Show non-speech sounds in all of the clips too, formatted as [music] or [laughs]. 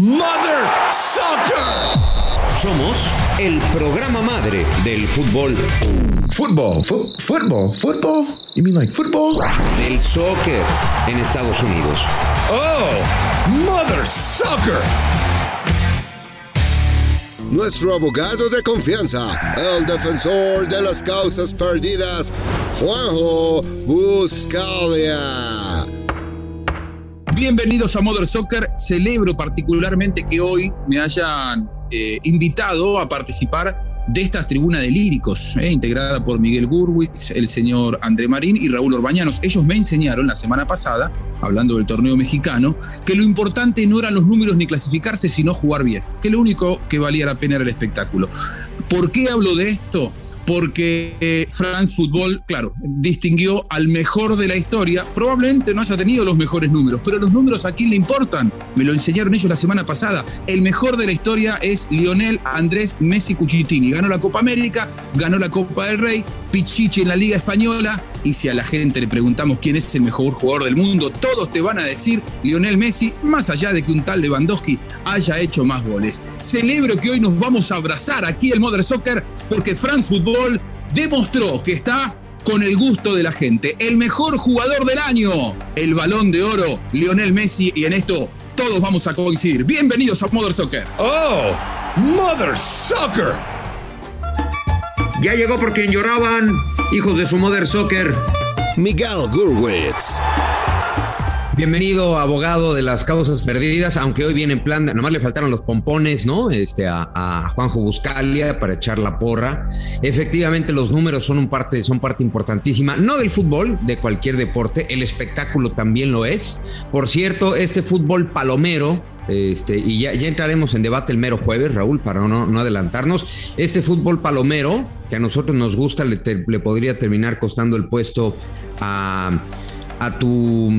Mother Soccer. Somos el programa madre del fútbol. Fútbol, fútbol, fútbol. You mean like football? Del soccer en Estados Unidos. Oh, Mother Soccer. Nuestro abogado de confianza, el defensor de las causas perdidas, Juanjo Buscalia. Bienvenidos a Mother Soccer. Celebro particularmente que hoy me hayan eh, invitado a participar de esta tribuna de líricos, eh, integrada por Miguel Gurwitz, el señor André Marín y Raúl Orbañanos. Ellos me enseñaron la semana pasada, hablando del torneo mexicano, que lo importante no eran los números ni clasificarse, sino jugar bien, que lo único que valía la pena era el espectáculo. ¿Por qué hablo de esto? Porque eh, France Football, claro, distinguió al mejor de la historia. Probablemente no haya tenido los mejores números, pero los números a quién le importan. Me lo enseñaron ellos la semana pasada. El mejor de la historia es Lionel Andrés Messi Cuchitini. Ganó la Copa América, ganó la Copa del Rey, Pichichi en la Liga Española. Y si a la gente le preguntamos quién es el mejor jugador del mundo, todos te van a decir Lionel Messi, más allá de que un tal Lewandowski haya hecho más goles. Celebro que hoy nos vamos a abrazar aquí el Mother Soccer porque France Football demostró que está con el gusto de la gente. El mejor jugador del año, el balón de oro, Lionel Messi, y en esto todos vamos a coincidir. Bienvenidos a Mother Soccer. Oh, Mother Soccer. Ya llegó por quien lloraban, hijos de su Mother Soccer. Miguel Gurwitz. Bienvenido, abogado de las causas perdidas, aunque hoy viene en plan, nomás le faltaron los pompones, ¿no? Este, a, a Juanjo Buscalia para echar la porra. Efectivamente, los números son, un parte, son parte importantísima, no del fútbol, de cualquier deporte, el espectáculo también lo es. Por cierto, este fútbol palomero, este, y ya, ya, entraremos en debate el mero jueves, Raúl, para no, no adelantarnos. Este fútbol palomero, que a nosotros nos gusta, le, le podría terminar costando el puesto a, a tu,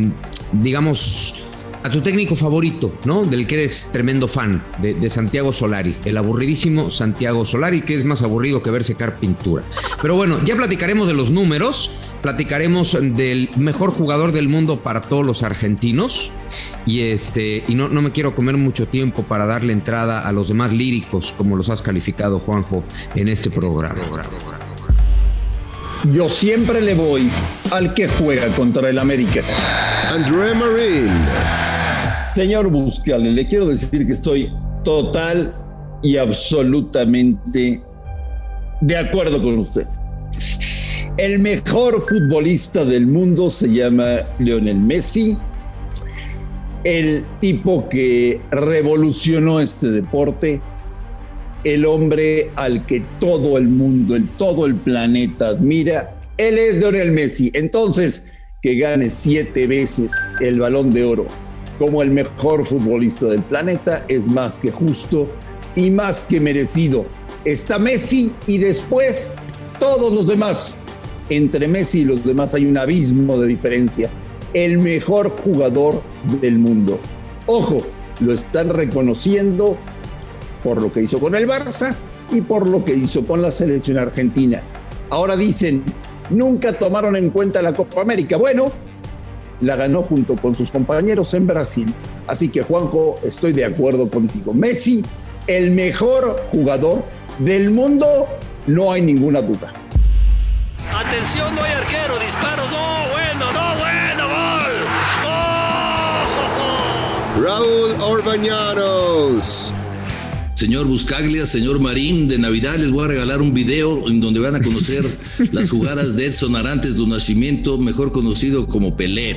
digamos, a tu técnico favorito, ¿no? Del que eres tremendo fan, de, de, Santiago Solari, el aburridísimo Santiago Solari, que es más aburrido que ver secar pintura. Pero bueno, ya platicaremos de los números, platicaremos del mejor jugador del mundo para todos los argentinos. Y este, y no, no me quiero comer mucho tiempo para darle entrada a los demás líricos, como los has calificado, Juanjo, en este programa. Yo siempre le voy al que juega contra el América. André Marín. Señor Buscale, le quiero decir que estoy total y absolutamente de acuerdo con usted. El mejor futbolista del mundo se llama Lionel Messi. El tipo que revolucionó este deporte, el hombre al que todo el mundo, el todo el planeta admira, él es Lionel Messi. Entonces, que gane siete veces el balón de oro como el mejor futbolista del planeta es más que justo y más que merecido. Está Messi y después todos los demás. Entre Messi y los demás hay un abismo de diferencia. El mejor jugador del mundo. Ojo, lo están reconociendo por lo que hizo con el Barça y por lo que hizo con la selección argentina. Ahora dicen, nunca tomaron en cuenta la Copa América. Bueno, la ganó junto con sus compañeros en Brasil. Así que Juanjo, estoy de acuerdo contigo. Messi, el mejor jugador del mundo, no hay ninguna duda. Atención, no hay arquero, disparo, no, Raúl Orbañanos. Señor Buscaglia, señor Marín, de Navidad les voy a regalar un video en donde van a conocer [laughs] las jugadas de Edson Arantes do Nascimento, mejor conocido como Pelé.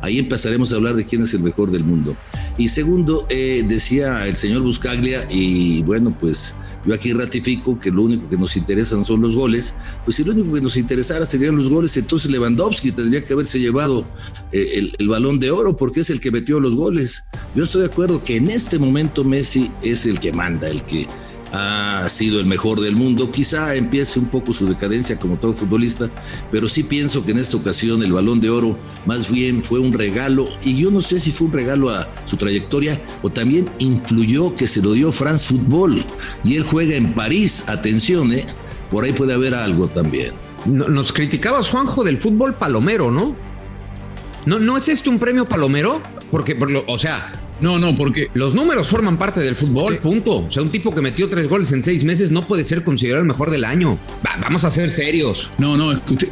Ahí empezaremos a hablar de quién es el mejor del mundo. Y segundo, eh, decía el señor Buscaglia, y bueno, pues yo aquí ratifico que lo único que nos interesan son los goles. Pues si lo único que nos interesara serían los goles, entonces Lewandowski tendría que haberse llevado eh, el, el balón de oro porque es el que metió los goles. Yo estoy de acuerdo que en este momento Messi es el que manda, el que ha sido el mejor del mundo. Quizá empiece un poco su decadencia como todo futbolista, pero sí pienso que en esta ocasión el balón de oro más bien fue un regalo y yo no sé si fue un regalo a su trayectoria o también influyó que se lo dio France Football y él juega en París. Atención, ¿eh? por ahí puede haber algo también. Nos criticabas, Juanjo, del fútbol palomero, ¿no? ¿No, no es este un premio palomero? Porque, o sea, No, no, porque Los números forman parte del fútbol, Sí. punto. O sea, un tipo que metió tres goles en seis meses no puede ser considerado el mejor del año. Va, vamos a ser serios. No, no, es que usted-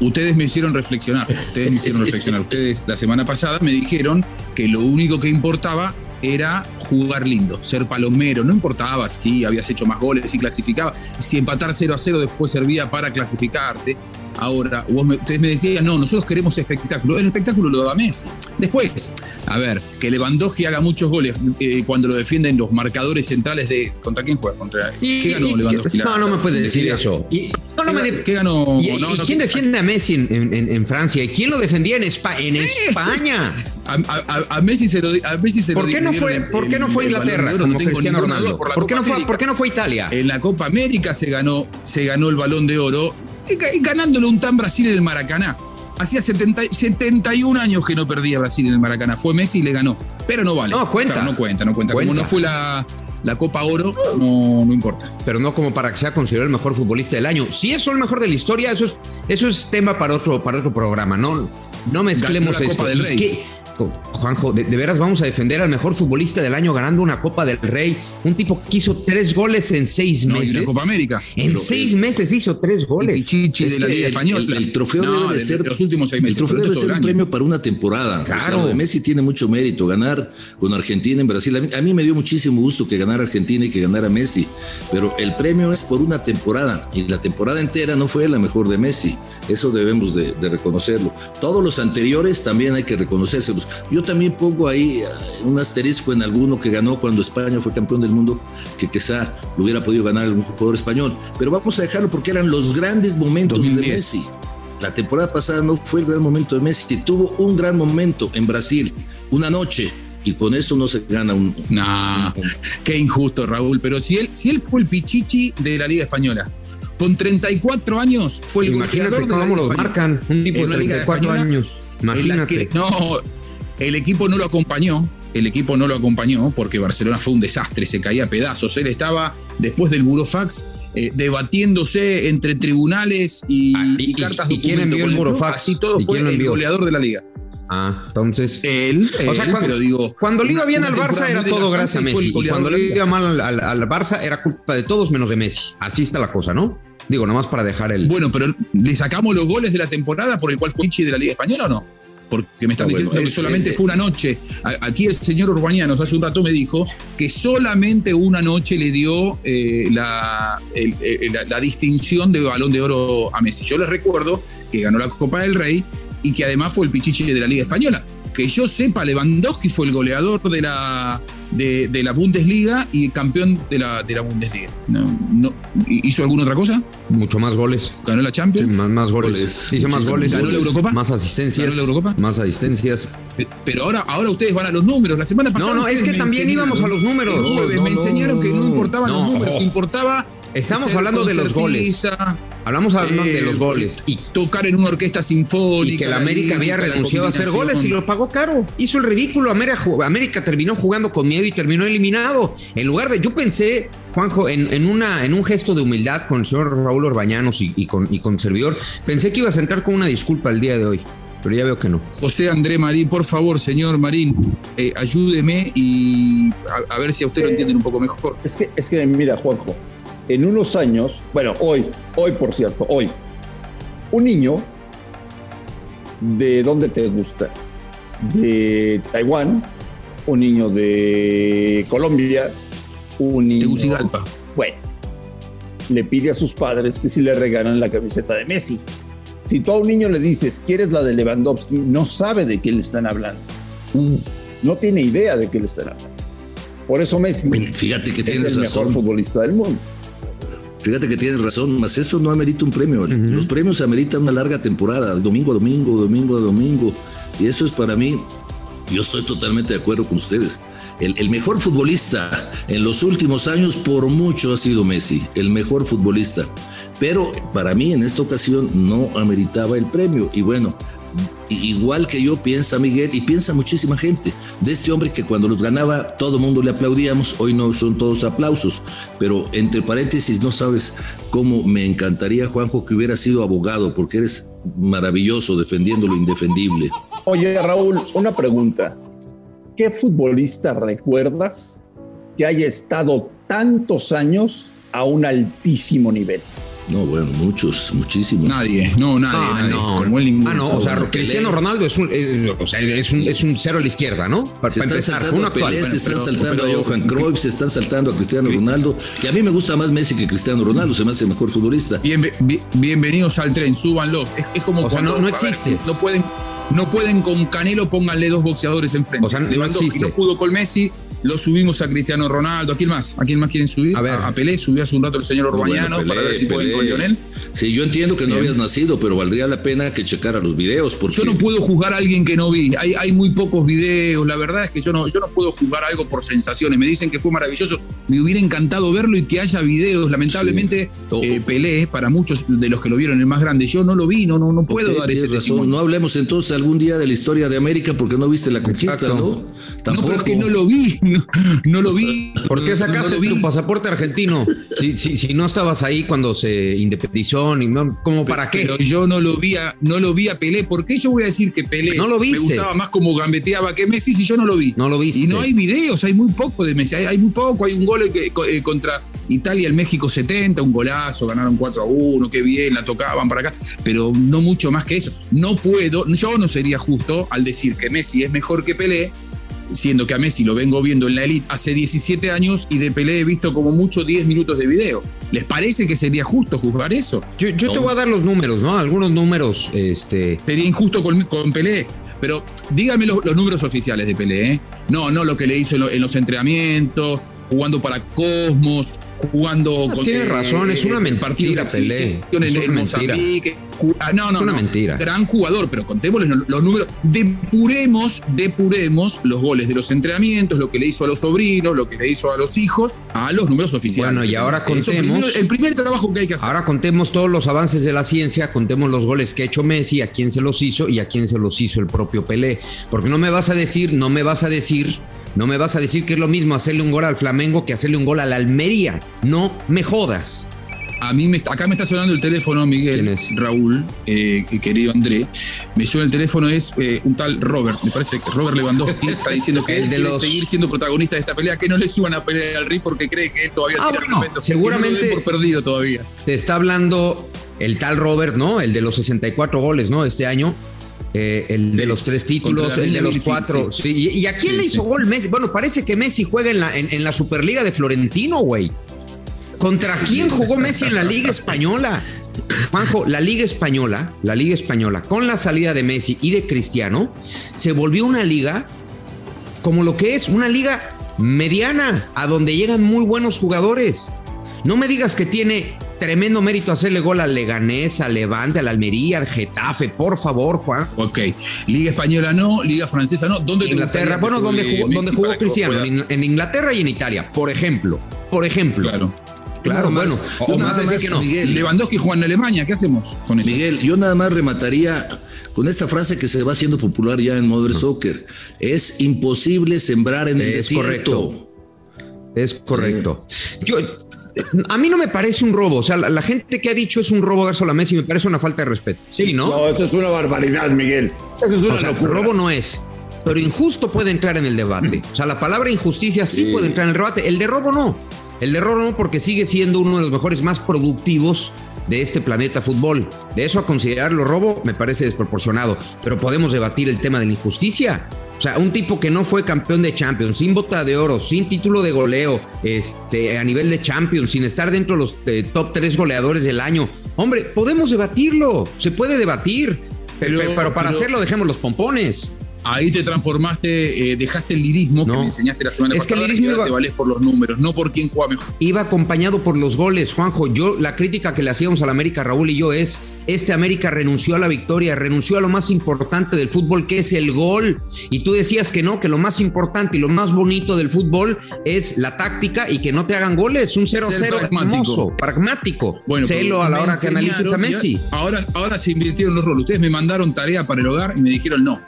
ustedes me hicieron reflexionar. Ustedes me hicieron [laughs] reflexionar. Ustedes la semana pasada me dijeron que lo único que importaba era jugar lindo, ser palomero. No importaba si habías hecho más goles, si clasificaba, si empatar 0 a 0 después servía para clasificarte. Ahora, vos me- ustedes me decían, no, nosotros queremos espectáculo. El espectáculo lo da Messi. Después, a ver, que Lewandowski haga muchos goles eh, cuando lo defienden los marcadores centrales de. ¿Contra quién juega? ¿Contra, Y- ¿Qué ganó y- Lewandowski? No, no me puedes decir eso. Y- ¿Y, No, y no, quién ¿qué- defiende a Messi en, en- en Francia? ¿Y quién lo defendía en, Espa- en España? A, a- a Messi se lo a Messi se ¿Por qué no fue, por qué no fue Inglaterra como Cristiano Ronaldo? por la ¿Por qué, no fue. ¿Por qué no fue Italia? En la Copa América se ganó, se ganó el Balón de Oro y ga- y ganándole un tan Brasil en el Maracaná. Hacía 70 71 años que no perdía Brasil en el Maracaná. Fue Messi y le ganó. Pero no vale. No, cuenta. Claro, no cuenta, no cuenta. Como Cuenta. no fue la, la Copa Oro, no, no importa. pero no como para que sea considerado el mejor futbolista del año. Si es el mejor de la historia, eso es, eso es tema para otro, para otro programa. No, no mezclemos la esto. Copa del ¿Y Rey. qué? Juanjo, de, de veras vamos a defender al mejor futbolista del año ganando una Copa del Rey. Un tipo que hizo tres goles en seis No, meses. una Copa América. En Pero, seis eh, meses hizo tres El goles. Pichichi Es de la Liga el- Española. el- el trofeo No, debe de ser- los últimos seis meses. El trofeo pero debe todo ser el un premio para una temporada. Claro. O sea, Messi tiene mucho mérito. Ganar con Argentina en Brasil. A mí, a mí me dio muchísimo gusto que ganara Argentina y que ganara Messi. Pero el premio es por una temporada. Y la temporada entera no fue la mejor de Messi. Eso debemos de, de reconocerlo. Todos los anteriores también hay que reconocérselos. Yo también pongo ahí eh, un asterisco en alguno que ganó cuando España fue campeón del mundo, que quizá lo hubiera podido ganar algún jugador español. Pero vamos a dejarlo porque eran los grandes momentos 2010. de Messi. La temporada pasada no fue el gran momento de Messi, tuvo un gran momento en Brasil, una noche, y con eso no se gana un... Nah, qué injusto, Raúl. Pero si él, si él fue el pichichi de la Liga Española, con 34 años fue el Imagínate goleador de la cómo Española. marcan. Un tipo de una Liga 34 Española, años. Imagínate. que- no, el equipo no lo acompañó. El equipo no lo acompañó porque Barcelona fue un desastre, se caía a pedazos. Él estaba, después del Burofax, eh, debatiéndose entre tribunales y, Ah, y- y cartas y quién envió el. Burofax? Así todo ¿Y fue el goleador de la liga. Ah, entonces. Él, O sea, él, cuando, pero digo. cuando le iba bien al Barça era todo gracias a Messi. Y cuando de le iba mal al, al- al Barça era culpa de todos menos de Messi. Así está la cosa, ¿no? Digo, nomás para dejar el. Bueno, pero ¿le sacamos los goles de la temporada por el cual fue Pichichi de la Liga Española o no? Porque me están diciendo bueno, que solamente eh, fue una noche. Aquí el señor Urbanianos hace un rato me dijo que solamente una noche le dio eh, la, el- el- la- la distinción de balón de oro a Messi. Yo les recuerdo que ganó la Copa del Rey y que además fue el Pichichi de la Liga Española. Que yo sepa, Lewandowski fue el goleador de la, de, de la Bundesliga y campeón de la, de la Bundesliga. No, no- ¿Hizo alguna otra cosa? Mucho más goles. ¿Ganó la Sí, Champions? más, más goles. Goles. Hizo más goles. ¿Ganó la Eurocopa? Más asistencias. ¿Ganó la Eurocopa? Más asistencias. Pero ahora, ahora ustedes van a los números. La semana pasada. No, no, es que también íbamos a los números. No, me no, enseñaron que no importaban No. los números, que importaba. Estamos hablando de los goles. Hablamos hablando de eh, los goles. Y tocar en una orquesta sinfónica. Y que la América había renunciado a hacer goles y lo pagó caro. Hizo el ridículo. América, terminó jugando con miedo y terminó eliminado. En lugar de. Yo pensé, Juanjo, en, en una, en un gesto de humildad con el señor Raúl Orbañanos y, y con, y con servidor, pensé que iba a sentar con una disculpa el día de hoy. Pero ya veo que no. José André Marín, por favor, señor Marín, eh, ayúdeme y a, a ver si a usted lo entienden un poco mejor. Es que, es que mira, Juanjo, en unos años, bueno, hoy, hoy por cierto, hoy, un niño, ¿de dónde te gusta? De Taiwán, un niño de Colombia, un niño... Tegucigalpa. Bueno, le pide a sus padres que si le regalan la camiseta de Messi. Si tú a un niño le dices, ¿quieres la de Lewandowski? No sabe de qué le están hablando. No tiene idea de qué le están hablando. Por eso Messi Fíjate que es tienes el mejor futbolista del mundo. Fíjate que tienes razón, mas eso no amerita un premio. Los premios ameritan una larga temporada, domingo a domingo, domingo a domingo. Y eso es para mí, yo estoy totalmente de acuerdo con ustedes. El, el mejor futbolista en los últimos años por mucho ha sido Messi, el mejor futbolista. Pero para mí en esta ocasión no ameritaba el premio. Y bueno, igual que yo piensa Miguel y piensa muchísima gente de este hombre que cuando los ganaba todo el mundo le aplaudíamos, hoy no son todos aplausos, pero entre paréntesis no sabes cómo me encantaría Juanjo que hubiera sido abogado porque eres maravilloso defendiendo lo indefendible. Oye, Raúl, una pregunta. ¿qué futbolista recuerdas que haya estado tantos años a un altísimo nivel? No, bueno, muchos, muchísimos. Nadie, no, nadie, Ah, nadie. no. Como. Ah, no, o sea, Bueno, Cristiano Pelé. Ronaldo es un, eh, o sea, es un, es un cero a la izquierda, ¿no? Para, Se para están empezar, saltando un a actual. Pelé, se están pero- saltando pero- a Johan Cruyff, se están saltando a Cristiano Ronaldo, que a mí me gusta más Messi que Cristiano Ronaldo, se me hace mejor futbolista. Bien- bien- bienvenidos al tren, súbanlo. Es, es como O sea, cuando no- no ver, existe. no pueden, no pueden con Canelo pónganle dos boxeadores enfrente. O sea, no existe. no pudo con Messi, lo subimos a Cristiano Ronaldo. ¿A quién más? ¿A quién más quieren subir? A ver. a, Pelé, subió hace un rato el señor Orbañano bueno, para ver si pueden con Lionel. Sí, yo entiendo que no habías nacido, pero valdría la pena que checara los videos, porque Yo no puedo juzgar a alguien que no vi. Hay, hay muy pocos videos. La verdad es que yo no, yo no puedo juzgar algo por sensaciones. Me dicen que fue maravilloso. Me hubiera encantado verlo y que haya videos. Lamentablemente, Sí. Oh. eh, Pelé, para muchos de los que lo vieron el más grande, yo no lo vi, no, no, no puedo Ok, dar ese razón. testimonio. No hablemos entonces algún día de la historia de América porque no viste la conquista, Exacto. ¿no? No, pero es que no lo vi. No, [laughs] no lo vi. ¿Por qué sacaste no tu pasaporte argentino? Si, si, si no estabas ahí cuando se independizó, ni no- ¿cómo para qué? Pero yo no lo vi a, no lo vi a Pelé. ¿Por qué yo voy a decir que Pelé No lo me viste. gustaba más como gambeteaba que Messi si yo no lo vi? No lo viste. Y no hay videos, hay muy poco de Messi, hay, hay muy poco, hay un gol que- eh, contra Italia, el México 70, un golazo, ganaron 4 a 1, qué bien, la tocaban para acá, pero no mucho más que eso. No puedo, yo no sería justo al decir que Messi es mejor que Pelé, siendo que a Messi lo vengo viendo en la elite hace 17 años y de Pelé he visto como mucho 10 minutos de video. ¿Les parece que sería justo juzgar eso? Yo, yo te voy a dar los números, ¿no? Algunos números, este. Sería injusto con, con Pelé. Pero díganme los, los números oficiales de Pelé, ¿eh? No, no lo que le hizo en, lo- en los entrenamientos, jugando para Cosmos, jugando No, con. tienes razón, es una en mentira, Pelé. exhibición Es En, una en mentira. Mozambique. No, no, Es una no. mentira. Gran jugador, pero contémosle los, números. Depuremos, depuremos los goles de los entrenamientos, lo que le hizo a los sobrinos, lo que le hizo a los hijos, a los números oficiales. Bueno, y ahora contemos- primero- el primer trabajo que hay que hacer. Ahora contemos todos los avances de la ciencia, contemos los goles que ha hecho Messi, a quién se los hizo y a quién se los hizo el propio Pelé. Porque no me vas a decir, no me vas a decir, no me vas a decir que es lo mismo hacerle un gol al Flamengo que hacerle un gol al Almería. No me jodas. A mí me, está- acá me está sonando el teléfono, Miguel. Raúl, eh, querido André. Me suena el teléfono, es eh, un tal Robert, me parece que Robert Lewandowski está diciendo que [laughs] él de quiere los- seguir siendo protagonista de esta pelea, que no le suban a pelear al Ri porque cree que él todavía Ah, tiene bueno, seguramente- no por perdido todavía. Te está hablando el tal Robert, ¿no? El de los 64 goles, ¿no? Este año. Eh, el de los tres títulos, el de los cuatro. sí. sí. ¿Y, a quién le hizo gol Messi? Bueno, parece que Messi juega en la, en, en la Superliga de Florentino, güey. ¿Contra quién jugó Messi en la Liga [laughs] Española? Juanjo, la Liga Española, la Liga Española, con la salida de Messi y de Cristiano, se volvió una liga como lo que es, una liga mediana, a donde llegan muy buenos jugadores. No me digas que tiene tremendo mérito hacerle gol al Leganés, al Levante, al Almería, al Getafe, por favor, Juan. Ok, Liga Española no, Liga Francesa no. ¿Dónde te Inglaterra, bueno, donde jugó, donde jugó Cristiano, en, Inglaterra y en Italia, por ejemplo. Por ejemplo. Claro. Claro, bueno. O más decir más, que no. Miguel. Lewandowski juega en Alemania, ¿qué hacemos con eso? Miguel, yo nada más remataría con esta frase que se va haciendo popular ya en Modern Soccer. Es imposible sembrar en el Es desierto. correcto. Es correcto. Yo, a mí no me parece un robo. O sea, la, la gente que ha dicho es un robo dar a Messi me parece una falta de respeto. Sí, ¿no? No, eso es una barbaridad, Miguel. Eso es una o sea, robo no es. Pero injusto puede entrar en el debate. O sea, la palabra injusticia sí, puede entrar en el debate. El de robo no. El de robo no porque sigue siendo uno de los mejores más productivos de este planeta fútbol. De eso a considerarlo robo me parece desproporcionado. Pero podemos debatir el tema de la injusticia. O sea, un tipo que no fue campeón de Champions, sin bota de oro, sin título de goleo, este, a nivel de Champions, sin estar dentro de los eh, top tres goleadores del año. Hombre, podemos debatirlo, se puede debatir. Pero, Pero- pero para pero- hacerlo dejemos los pompones. Ahí te transformaste, eh, dejaste el lirismo que me enseñaste la semana Es que el pasada. lirismo iba- te valés por los números, no por quién juega mejor. Iba acompañado por los goles, Juanjo. Yo, la crítica que le hacíamos al América, Raúl y yo, es: este América renunció a la victoria, renunció a lo más importante del fútbol, que es el gol. Y tú decías que no, que lo más importante y lo más bonito del fútbol es la táctica y que no te hagan goles. Un 0-0 Ser pragmático. hermoso, pragmático. Bueno, Celo a la hora que analices a Messi. Ahora, ahora se invirtieron los roles. Ustedes me mandaron tarea para el hogar y me dijeron no.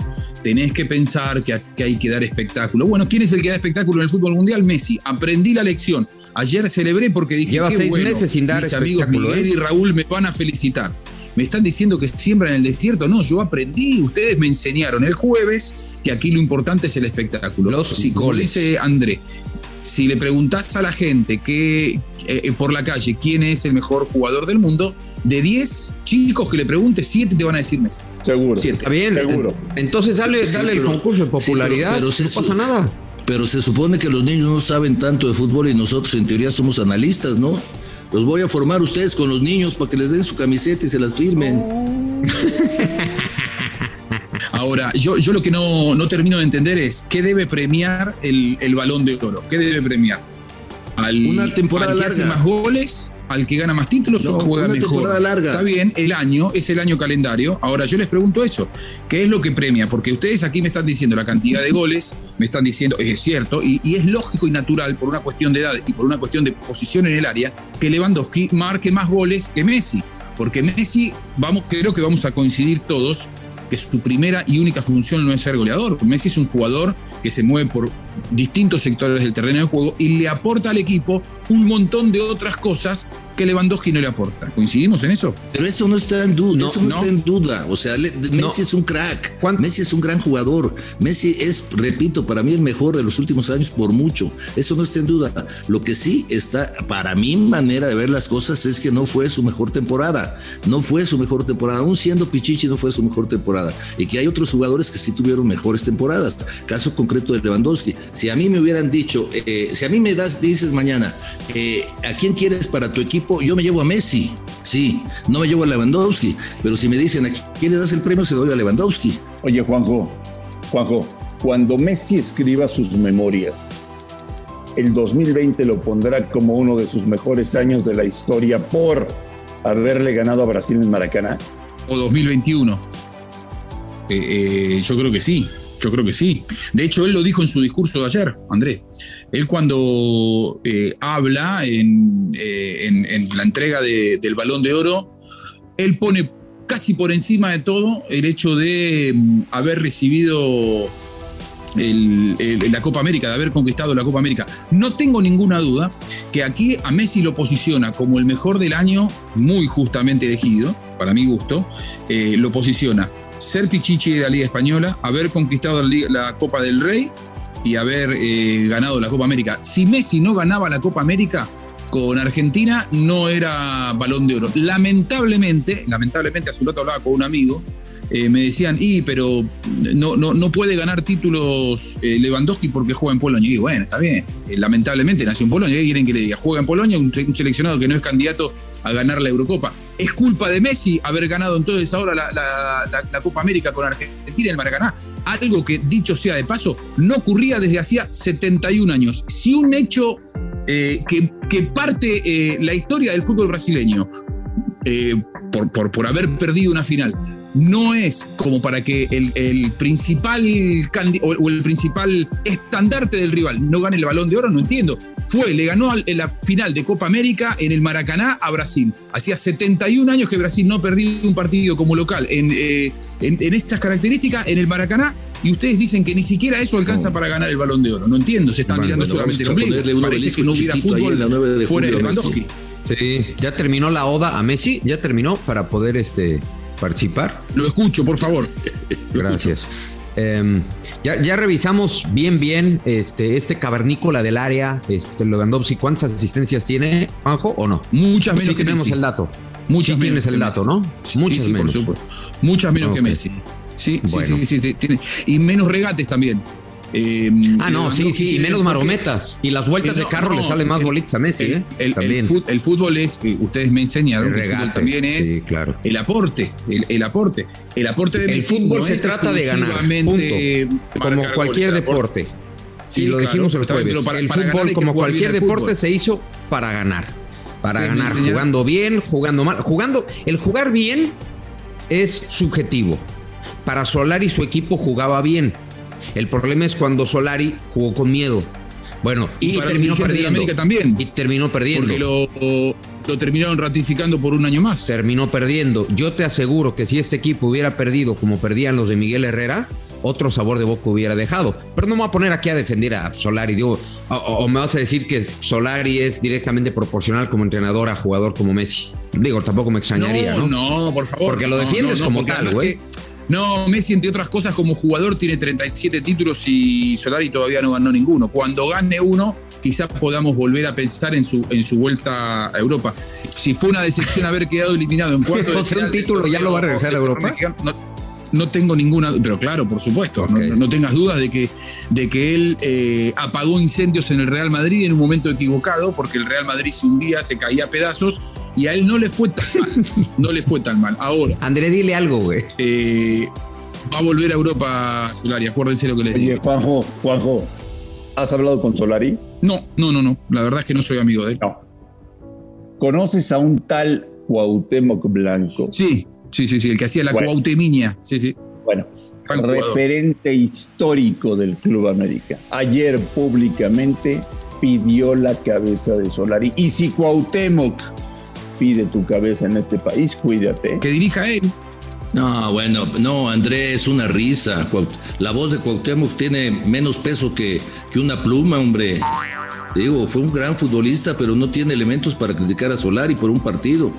Tenés que pensar que, que hay que dar espectáculo. Bueno, ¿quién es el que da espectáculo en el fútbol mundial? Messi. Aprendí la lección. Ayer celebré porque dije Lleva qué seis bueno, meses sin dar mis amigos Miguel ¿eh? y Raúl me van a felicitar. me están diciendo que siembra en el desierto. No, yo aprendí, ustedes me enseñaron el jueves que aquí lo importante es el espectáculo. Los como goles. dice André, si le preguntás a la gente que, eh, por la calle quién es el mejor jugador del mundo, de 10 chicos que le preguntes, 7 te van a decir Messi. Seguro. Siete. Está bien. Seguro. Entonces dale el pero- concurso de sí, pero- popularidad. pero se- no pasa nada. Pero se supone que los niños no saben tanto de fútbol y nosotros en teoría somos analistas, ¿no? Los voy a formar ustedes con los niños para que les den su camiseta y se las firmen. [laughs] Ahora, yo, yo lo que no, no termino de entender es qué debe premiar el, el balón de oro. ¿Qué debe premiar? Al, Una temporada al que hace larga. más goles, al que gana más títulos No, o juega una mejor. temporada larga. Está bien, el año es el año calendario. Ahora yo les pregunto eso. ¿Qué es lo que premia? Porque ustedes aquí me están diciendo la cantidad de goles, me están diciendo, es cierto, y, y es lógico y natural por una cuestión de edad y por una cuestión de posición en el área, que Lewandowski marque más goles que Messi. Porque Messi, vamos, creo que vamos a coincidir todos que su primera y única función no es ser goleador. Messi es un jugador que se mueve por distintos sectores del terreno de juego y le aporta al equipo un montón de otras cosas que Lewandowski no le aporta. ¿Coincidimos en eso? Pero eso no está en duda, No, eso no, no. está en duda. O sea, le- Messi es un crack. ¿Cuánto? Messi es un gran jugador. Messi es, repito, para mí el mejor de los últimos años por mucho. Eso no está en duda. Lo que sí está, para mi manera de ver las cosas, es que no fue su mejor temporada. No fue su mejor temporada. Aún siendo Pichichi, no fue su mejor temporada. Y que hay otros jugadores que sí tuvieron mejores temporadas. Caso concreto de Lewandowski. Si a mí me hubieran dicho, eh, si a mí me das, dices mañana, eh, ¿a quién quieres para tu equipo? Yo me llevo a Messi. Sí, no me llevo a Lewandowski. Pero si me dicen, ¿a quién le das el premio? Se lo doy a Lewandowski. Oye, Juanjo, Juanjo, cuando Messi escriba sus memorias, el 2020 lo pondrá como uno de sus mejores años de la historia por haberle ganado a Brasil en Maracaná. O 2021. Eh, eh, yo creo que sí. Yo creo que sí. De hecho, él lo dijo en su discurso de ayer, André. Él cuando eh, habla en, eh, en- la entrega de- del balón de oro, él pone casi por encima de todo el hecho de mm, haber recibido la Copa América, de haber conquistado la Copa América. No tengo ninguna duda que aquí a Messi lo posiciona como el mejor del año, muy justamente elegido, para mi gusto, eh, lo posiciona ser Pichichi de la Liga Española, haber conquistado la, Copa del Rey y haber eh, ganado la Copa América. Si Messi no ganaba la Copa América con Argentina, no era balón de oro. Lamentablemente, lamentablemente, hace un rato hablaba con un amigo, eh, me decían, y pero no, no, no puede ganar títulos eh, Lewandowski porque juega en Polonia. Y bueno, está bien. Eh, lamentablemente nació en Polonia. ¿Qué quieren que le diga? Juega en Polonia, un, seleccionado que no es candidato a ganar la Eurocopa. ¿Es culpa de Messi haber ganado entonces ahora la, la- Copa América con Argentina en el Maracaná? Algo que, dicho sea de paso, no ocurría desde hacía 71 años. Si un hecho que, que parte la historia del fútbol brasileño por, por, por haber perdido una final, no es como para que el, el principal o, o el principal estandarte del rival no gane el balón de oro, no entiendo. Fue, le ganó al- en la final de Copa América en el Maracaná a Brasil. Hacía 71 años que Brasil no perdía un partido como local en, eh, en, en estas características en el Maracaná y ustedes dicen que ni siquiera eso alcanza para ganar el balón de oro. No entiendo, se están Bueno, mirando bueno, solamente el ombligo. Parece que no hubiera fútbol en la 9 de fuera de. Lewandowski. Sí, ya terminó la oda a Messi, ya terminó para poder este, participar. Lo escucho, por favor. Lo Gracias. Em, ya, ya revisamos bien, bien este, este cavernícola del área, este Lewandowski. ¿Cuántas asistencias tiene, Juanjo, o no? Muchas menos Sí que tenemos Messi. el dato. Muchas Sí menos tienes que el dato. ¿no? Sí, Muchas por menos. supuesto. Muchas menos que. Messi. Sí, sí, Bueno. sí, sí, sí, tiene. Y menos regates también. Eh, Ah, no, sí, Lewandowski sí, y menos marometas. Y las vueltas No, de carro no, le salen más el- bolitas a Messi, El, ¿eh? el- el También. fut- el fútbol es, eh, ustedes me enseñaron, El fútbol también es sí, claro. el aporte, el, aporte. El aporte de El fútbol se trata de ganar, Como cualquier goles, deporte. Sí, y lo claro, dijimos el está bien, jueves. pero para- el para fútbol, como cualquier deporte, se hizo para ganar. Para Ustedes ganar, jugando bien, jugando mal. Jugando, el jugar bien es subjetivo. Para Solari su equipo jugaba bien. El problema es cuando Solari jugó con miedo. Bueno, y, terminó perdiendo. También. Y terminó perdiendo. Porque lo, lo terminaron ratificando por un año más. terminó perdiendo. Yo te aseguro que si este equipo hubiera perdido como perdían los de Miguel Herrera, otro sabor de boca hubiera dejado. Pero no me voy a poner aquí a defender a Solari. Digo, o, o me vas a decir que Solari es directamente proporcional como entrenador a jugador como Messi. Digo, tampoco me extrañaría, ¿no? No, por favor. Porque lo defiendes como tal, güey. No, Messi, entre otras cosas, como jugador, tiene 37 títulos y Solari todavía no ganó ninguno. Cuando gane uno, quizás podamos volver a pensar en su, en su vuelta a Europa. Si fue una decepción haber quedado eliminado en cuarto de un título ya lo va a regresar a Europa. No, tengo ninguna, pero claro, por supuesto, no, tengas dudas de que, de que él eh, apagó incendios en el Real Madrid en un momento equivocado, porque el Real Madrid un día se caía a pedazos y a él no le fue tan mal. No le fue tan mal. Ahora. André, dile algo, güey. Eh, va a volver a Europa Solari, acuérdense lo que les digo. Oye, Juanjo, Juanjo, ¿has hablado con Solari? No, no, no, no. La verdad es que no soy amigo de él. No. ¿Conoces a un tal Cuauhtémoc Blanco? Sí, sí, sí, sí, el que hacía la bueno. Sí, sí. Bueno, referente histórico del Club América. Ayer públicamente pidió la cabeza de Solari. Y si Cuauhtémoc pide tu cabeza en este país, cuídate. Que dirija él. No, bueno, no, Andrés, es una risa. La voz de Cuauhtémoc tiene menos peso que, que una pluma, hombre. Digo, fue un gran futbolista, pero no tiene elementos para criticar a Solari por un partido.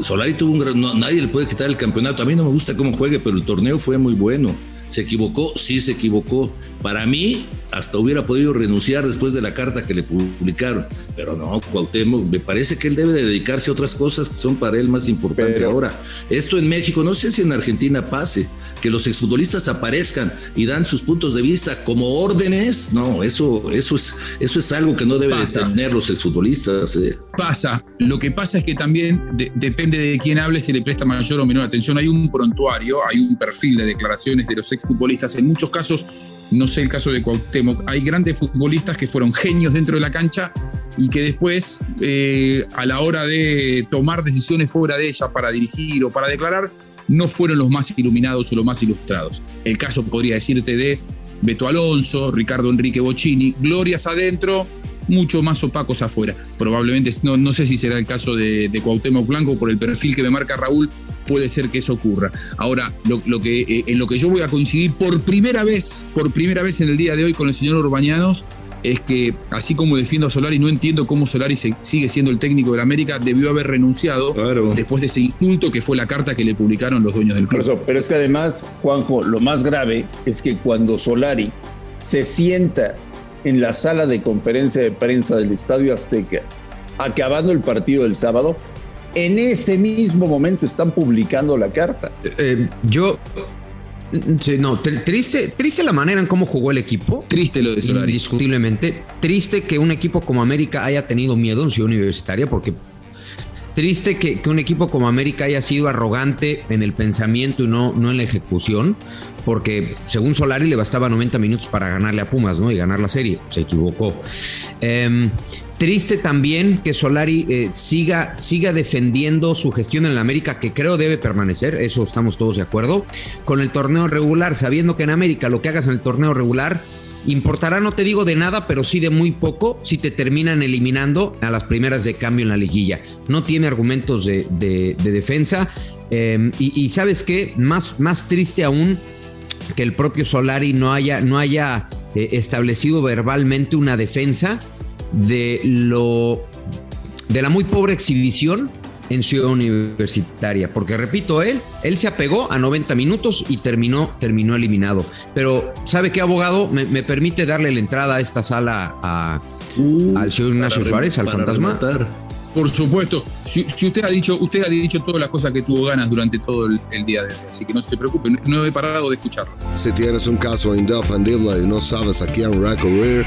Solari tuvo un gran. nadie le puede quitar el campeonato. A mí no me gusta cómo juegue, pero el torneo fue muy bueno. ¿Se equivocó? Sí, se equivocó. Para mí, hasta hubiera podido renunciar después de la carta que le publicaron. Pero no, Cuauhtémoc, me parece que él debe dedicarse a otras cosas que son para él más importantes ahora. Esto en México, no sé si en Argentina pase, que los exfutbolistas aparezcan y dan sus puntos de vista como órdenes. No, eso, eso, es, eso es algo que no deben tener los exfutbolistas. Eh. Pasa. Lo que pasa es que también depende de quién hable, si le presta mayor o menor atención. Hay un prontuario, hay un perfil de declaraciones de los exfutbolistas. En muchos casos no sé el caso de Cuauhtémoc, hay grandes futbolistas que fueron genios dentro de la cancha y que después, eh, a la hora de tomar decisiones fuera de ella para dirigir o para declarar, no fueron los más iluminados o los más ilustrados. El caso podría decirte de Beto Alonso, Ricardo Enrique Bocini, glorias adentro, mucho más opacos afuera. Probablemente, no, no sé si será el caso de, Cuauhtémoc Blanco, por el perfil que me marca Raúl, puede ser que eso ocurra. Ahora, lo, que, eh, en lo que yo voy a coincidir por primera vez, por primera vez en el día de hoy con el señor Urbañanos, es que así como defiendo a Solari, no entiendo cómo Solari sigue siendo el técnico de la América, debió haber renunciado después de ese insulto que fue la carta que le publicaron los dueños del club. Pero es que además, Juanjo, lo más grave es que cuando Solari se sienta en la sala de conferencia de prensa del Estadio Azteca, acabando el partido del sábado, en ese mismo momento están publicando la carta. Eh, yo no, triste, triste la manera en cómo jugó el equipo. Triste lo de Solari. Indiscutiblemente. Triste que un equipo como América haya tenido miedo en Ciudad Universitaria, porque triste que, un equipo como América haya sido arrogante en el pensamiento y no, no en la ejecución, porque según Solari le bastaba 90 minutos para ganarle a Pumas, ¿no? Y ganar la serie. Se equivocó. Eh, Triste también que Solari eh, siga, siga defendiendo su gestión en la América, que creo debe permanecer, eso estamos todos de acuerdo, con el torneo regular, sabiendo que en América lo que hagas en el torneo regular importará, no te digo de nada, pero sí de muy poco si te terminan eliminando a las primeras de cambio en la liguilla. No tiene argumentos de, defensa. Em, y, sabes qué, más, más triste aún que el propio Solari no haya, no haya eh, establecido verbalmente una defensa de lo de la muy pobre exhibición en Ciudad Universitaria, porque repito, él, él se apegó a 90 minutos y terminó, terminó eliminado. Pero, ¿sabe qué, abogado? Me, permite darle la entrada a esta sala a, uh, al señor Ignacio Suárez, al fantasma. Por supuesto. Si, usted ha dicho, usted ha dicho todas las cosas que tuvo ganas durante todo el, día de hoy, así que no se preocupe, no, he parado de escucharlo. Si tienes un caso indefendible y no sabes a quién recurrir,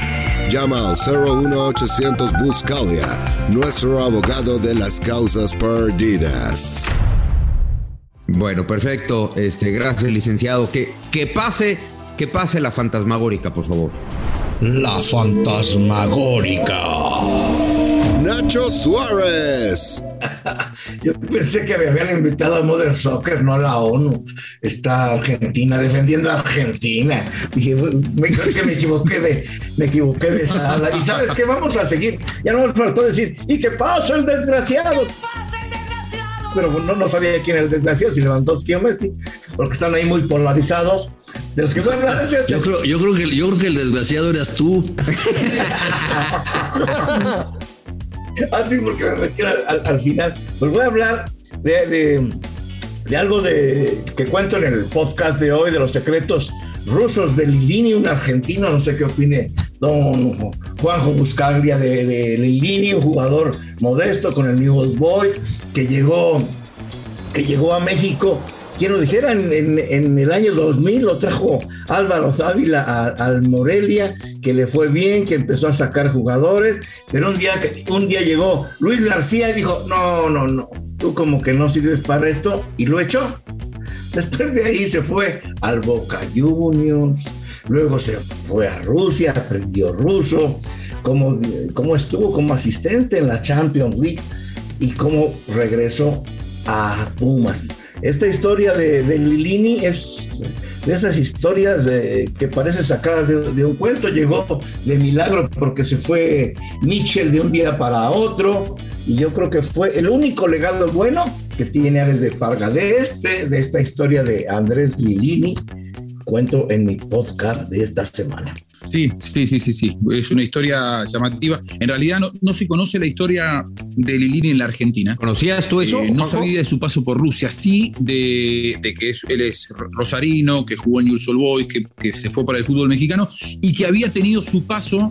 llama al 01800 Buscalia, nuestro abogado de las causas perdidas. Bueno, perfecto. Este, gracias, licenciado. Que, que pase, que pase la fantasmagórica, por favor. La fantasmagórica. Nacho Suárez. [laughs] Yo pensé que me habían invitado a Modern Soccer, no a la ONU. Está Argentina, defendiendo a Argentina. Dije, me, que me equivoqué de, me equivoqué de sala. Y sabes qué, vamos a seguir. Ya no me faltó decir, ¿y qué pasa el desgraciado? Pero no, no sabía quién era el desgraciado, si levantó quién Messi, porque están ahí muy polarizados. De los que yo, creo, yo, creo que, yo creo que el desgraciado eras tú. [laughs] [laughs] Así porque me metí al, al, final. Pues voy a hablar de, de, algo de, que cuento en el podcast de hoy, de los secretos rusos de Lilini, un argentino, no sé qué opine don Juanjo Buscaglia de, de Lilini, un jugador modesto con el New Old Boy, que llegó, que llegó a México quien lo dijera, en, el año 2000 lo trajo Álvaro Závila al Morelia, que le fue bien, que empezó a sacar jugadores, pero un día, un día llegó Luis García y dijo, no, no, no, tú como que no sirves para esto, y lo echó. Después de ahí se fue al Boca Juniors, luego se fue a Rusia, aprendió ruso, como, como estuvo como asistente en la Champions League y cómo regresó a Pumas esta historia de, Lilini es de esas historias de, que parece sacadas de, de, un cuento. Llegó de milagro porque se fue Mitchell de un día para otro. Y yo creo que fue el único legado bueno que tiene Ares de Farga. De este, de esta historia de Andrés Lilini, cuento en mi podcast de esta semana. Sí, sí, sí, sí, sí. Es una historia llamativa. En realidad no, no se conoce la historia de Lilini en la Argentina. ¿Conocías tú eso? Eh, no sabía de su paso por Rusia, sí de, de que es, él es rosarino, que jugó en Newell's Old Boys, que, que se fue para el fútbol mexicano y que había tenido su paso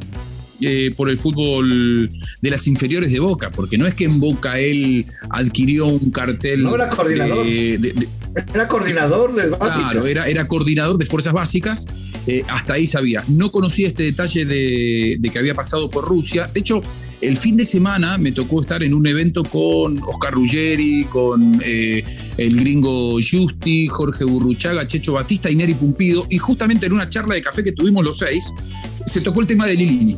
eh, por el fútbol de las inferiores de Boca, porque no es que en Boca él adquirió un cartel. No era coordinador. De, de, de, era coordinador de básicas. Claro, era, era coordinador de fuerzas básicas. Eh, hasta ahí sabía. No conocía este detalle de, de, que había pasado por Rusia. De hecho, el fin de semana me tocó estar en un evento con Oscar Ruggeri, con eh, el gringo Justi, Jorge Burruchaga, Checho Batista y Neri Pumpido. Y justamente en una charla de café que tuvimos los seis, se tocó el tema de Lilini.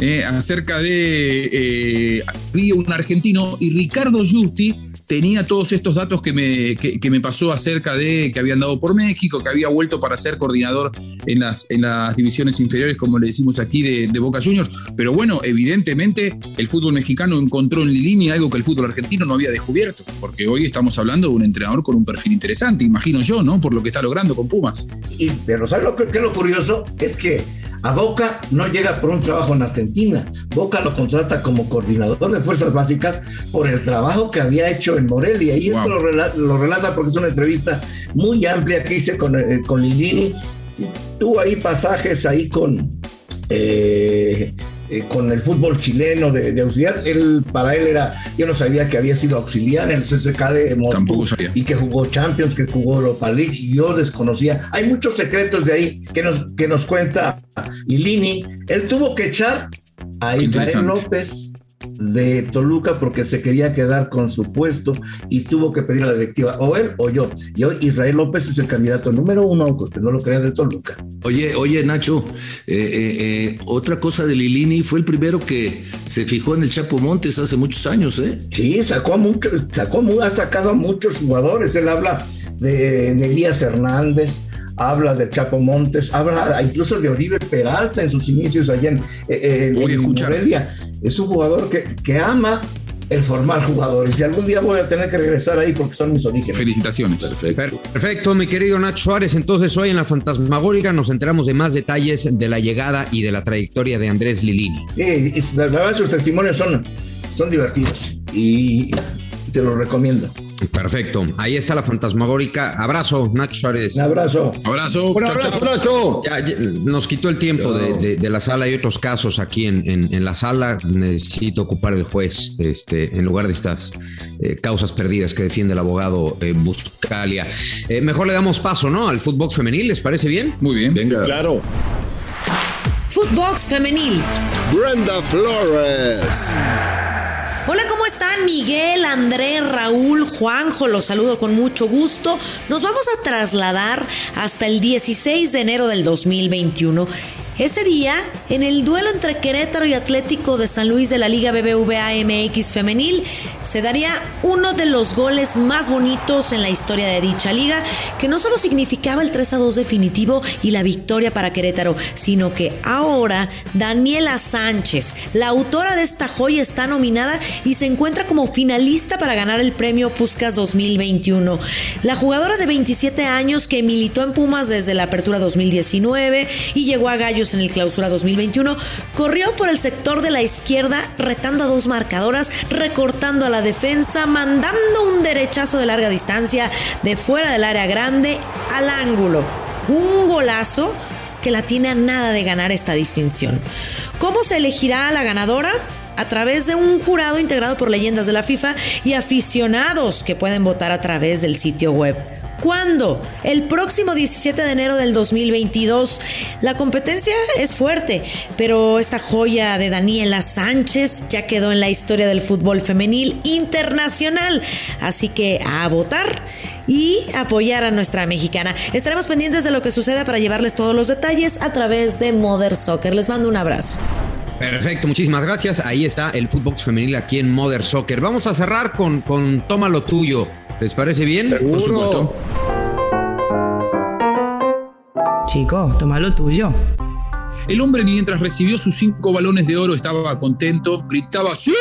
Eh, acerca de eh, había un argentino y Ricardo Justi tenía todos estos datos que me, que, me pasó acerca de que había andado por México, que había vuelto para ser coordinador en las, en las divisiones inferiores, como le decimos aquí, de, Boca Juniors. Pero bueno, evidentemente el fútbol mexicano encontró en Lilini algo que el fútbol argentino no había descubierto, porque hoy estamos hablando de un entrenador con un perfil interesante, imagino yo, ¿no? Por lo que está logrando con Pumas. Y, pero ¿sabes lo que, que lo curioso? Es que a Boca no llega por un trabajo en Argentina. Boca lo contrata como coordinador de fuerzas básicas por el trabajo que había hecho en Morelia. Y wow. esto lo relata, lo relata, porque es una entrevista muy amplia que hice con, eh, con Lilini. Tuvo ahí pasajes ahí con, eh, eh, con el fútbol chileno de, de, auxiliar. Él, para él era, yo no sabía que había sido auxiliar en el CSK de Moscú y que jugó Champions, que jugó Europa League. Yo desconocía. Hay muchos secretos de ahí que nos, que nos cuenta Lini. Él tuvo que echar a Israel López de Toluca porque se quería quedar con su puesto y tuvo que pedir a la directiva o él o yo. Y hoy Israel López es el candidato número uno, aunque usted no lo crea, de Toluca. Oye, oye, Nacho, eh, eh, eh, otra cosa de Lilini fue el primero que se fijó en el Chapo Montes hace muchos años, ¿eh? Sí, sacó a muchos, sacó, ha sacado a muchos jugadores. Él habla de, de Elías Hernández, habla del Chapo Montes, habla incluso de Oribe Peralta en sus inicios allá en, en, voy a escuchar. Morelia. Es un jugador que, que ama el formar jugadores. Y algún día voy a tener que regresar ahí porque son mis orígenes. Felicitaciones. Perfecto. Perfecto, mi querido Nacho Suárez. Entonces, hoy en la Fantasmagórica nos enteramos de más detalles de la llegada y de la trayectoria de Andrés Lilini. Sí, la verdad, sus testimonios son, son divertidos y te los recomiendo. Perfecto. Ahí está la fantasmagórica. Abrazo, Nacho Suárez. Un abrazo. Abrazo. Un abrazo, chao, Nacho. Ya, ya, nos quitó el tiempo de, de, de, la sala. Hay otros casos aquí en, en, en, la sala. Necesito ocupar el juez este, en lugar de estas eh, causas perdidas que defiende el abogado eh, Buscalia. Eh, mejor le damos paso, ¿no? Al fútbol femenil. ¿Les parece bien? Muy bien. Venga. Claro. Footbox femenil. Brenda Flores. Hola, ¿cómo están? Miguel, Andrés, Raúl, Juanjo, los saludo con mucho gusto. Nos vamos a trasladar hasta el 16 de enero del 2021. Ese día, en el duelo entre Querétaro y Atlético de San Luis de la Liga BBVA MX femenil, se daría uno de los goles más bonitos en la historia de dicha liga, que no solo significaba el 3 a 2 definitivo y la victoria para Querétaro, sino que ahora Daniela Sánchez, la autora de esta joya, está nominada y se encuentra como finalista para ganar el premio Puskas 2021. La jugadora de 27 años que militó en Pumas desde la apertura 2019 y llegó a cambios en el clausura 2021, corrió por el sector de la izquierda retando a dos marcadoras, recortando a la defensa, mandando un derechazo de larga distancia de fuera del área grande al ángulo. Un golazo que la tiene a nada de ganar esta distinción. ¿Cómo se elegirá a la ganadora? a través de un jurado integrado por leyendas de la FIFA y aficionados que pueden votar a través del sitio web. ¿Cuándo? El próximo 17 de enero del 2022. La competencia es fuerte, pero esta joya de Daniela Sánchez ya quedó en la historia del fútbol femenil internacional. Así que a votar y apoyar a nuestra mexicana. Estaremos pendientes de lo que suceda para llevarles todos los detalles a través de Mother Soccer. Les mando un abrazo. Perfecto, muchísimas gracias. Ahí está el fútbol femenil aquí en Mother Soccer. Vamos a cerrar con, con Toma lo tuyo. ¿Les parece bien? Por supuesto. Chico, toma lo tuyo. El hombre mientras recibió sus cinco balones de oro estaba contento, gritaba ¡Sí!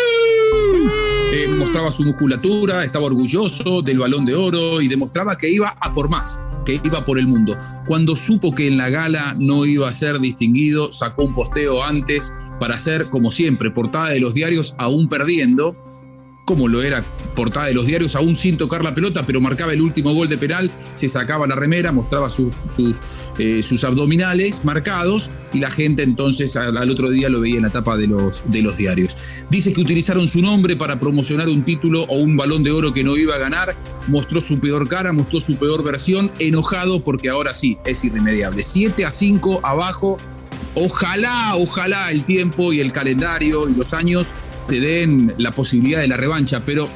Eh, mostraba su musculatura, estaba orgulloso del balón de oro y demostraba que iba a por más, que iba por el mundo. Cuando supo que en la gala no iba a ser distinguido, sacó un posteo antes para hacer, como siempre, portada de los diarios aún perdiendo como lo era portada de los diarios, aún sin tocar la pelota, pero marcaba el último gol de penal, se sacaba la remera, mostraba sus, eh, abdominales marcados y la gente entonces al, otro día lo veía en la tapa de los, de los diarios. Dice que utilizaron su nombre para promocionar un título o un balón de oro que no iba a ganar, mostró su peor cara, mostró su peor versión, enojado porque ahora sí, es irremediable. 7 a 5 abajo. Ojalá, ojalá el tiempo y el calendario y los años te den la posibilidad de la revancha, pero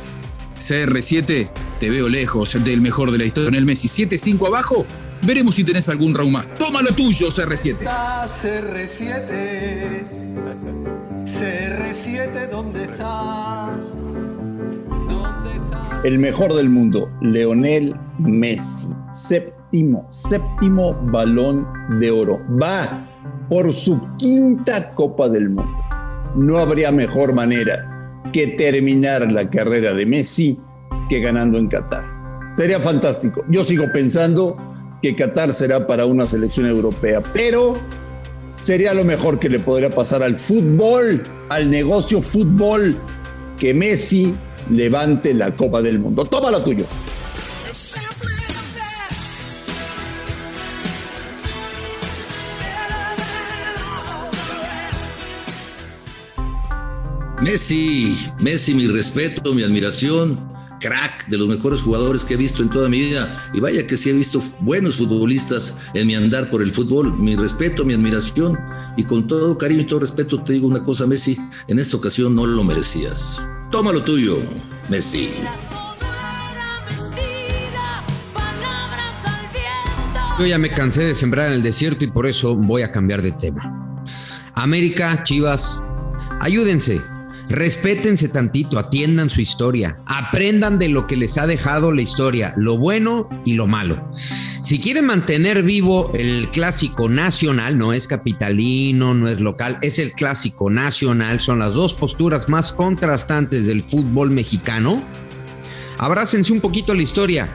CR7 te veo lejos del mejor de la historia en el Messi. 7-5 abajo, veremos si tenés algún round más. Toma lo tuyo, CR7. CR7, CR7, ¿dónde estás? ¿Dónde estás? El mejor del mundo, Leonel Messi. Séptimo, séptimo balón de oro. Va por su quinta Copa del Mundo no habría mejor manera que terminar la carrera de Messi que ganando en Qatar. Sería fantástico. Yo sigo pensando que Qatar será para una selección europea, pero sería lo mejor que le podría pasar al fútbol, al negocio fútbol, que Messi levante la Copa del Mundo. Toma lo tuyo. Messi, Messi, mi respeto, mi admiración, crack, de los mejores jugadores que he visto en toda mi vida. Y vaya que sí he visto buenos futbolistas en mi andar por el fútbol. Mi respeto, mi admiración. Y con todo cariño y todo respeto te digo una cosa, Messi, en esta ocasión no lo merecías. Toma lo tuyo, Messi. Yo ya me cansé de sembrar en el desierto y por eso voy a cambiar de tema. América, Chivas, ayúdense. Respétense tantito, atiendan su historia, aprendan de lo que les ha dejado la historia, lo bueno y lo malo. Si quieren mantener vivo el clásico nacional, no es capitalino, no es local, es el clásico nacional, son las dos posturas más contrastantes del fútbol mexicano. Abrácense un poquito la historia.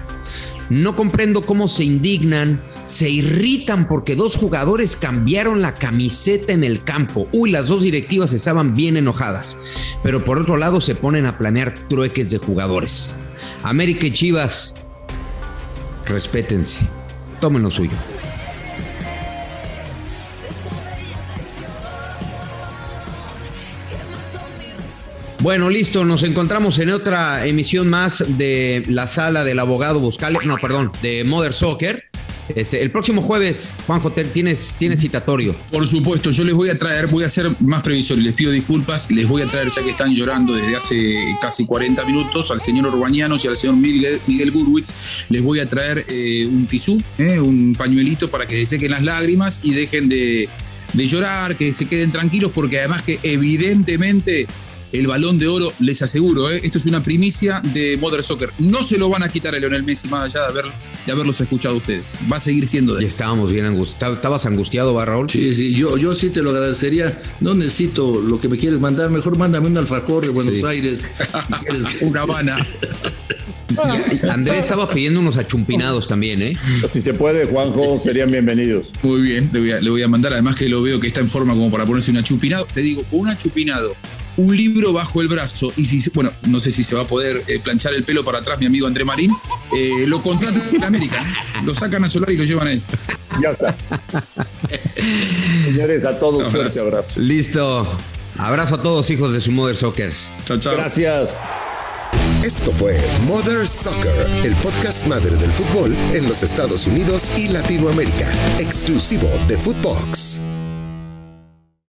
No comprendo cómo se indignan se irritan porque dos jugadores cambiaron la camiseta en el campo. Uy, las dos directivas estaban bien enojadas. Pero por otro lado se ponen a planear trueques de jugadores. América y Chivas, respétense. Tomen lo suyo. Bueno, listo, nos encontramos en otra emisión más de la sala del abogado Buscale, no, perdón, de Mother Soccer. Este, el próximo jueves, Juanjo, tienes, tienes citatorio. Por supuesto, yo les voy a traer, voy a ser más previsor les pido disculpas, les voy a traer, ya que están llorando desde hace casi 40 minutos, al señor Urbañanos y al señor Miguel, Miguel Gurwitz, les voy a traer eh, un tisú, eh, un pañuelito para que se sequen las lágrimas y dejen de, de llorar, que se queden tranquilos, porque además que evidentemente el balón de oro, les aseguro, ¿eh? esto es una primicia de Mother Soccer. No se lo van a quitar a Lionel Messi más allá de, haber, de haberlos escuchado ustedes. Va a seguir siendo de Ya estábamos bien angustiados. ¿Estabas angustiado, va, Raúl? Sí, sí, yo, yo sí te lo agradecería. No necesito lo que me quieres mandar. Mejor mándame un alfajor de Buenos Sí. Aires. [laughs] Una Habana. Andrés estaba pidiendo unos achumpinados también, ¿eh? Si se puede, Juanjo, serían bienvenidos. Muy bien, le voy, a, le voy a mandar, además que lo veo que está en forma como para ponerse un achupinado. Te digo, un achupinado, un libro bajo el brazo, y si, bueno, no sé si se va a poder eh, planchar el pelo para atrás mi amigo André Marín, eh, lo contratan en América, lo sacan a Solar y lo llevan a él. Ya está. Señores, a todos, Abrazo. fuerte abrazo. Listo. Abrazo a todos, hijos de su Mother Soccer. Chao, chao. Gracias. Esto fue Mother Soccer, el podcast madre del fútbol en los Estados Unidos y Latinoamérica, exclusivo de Footbox.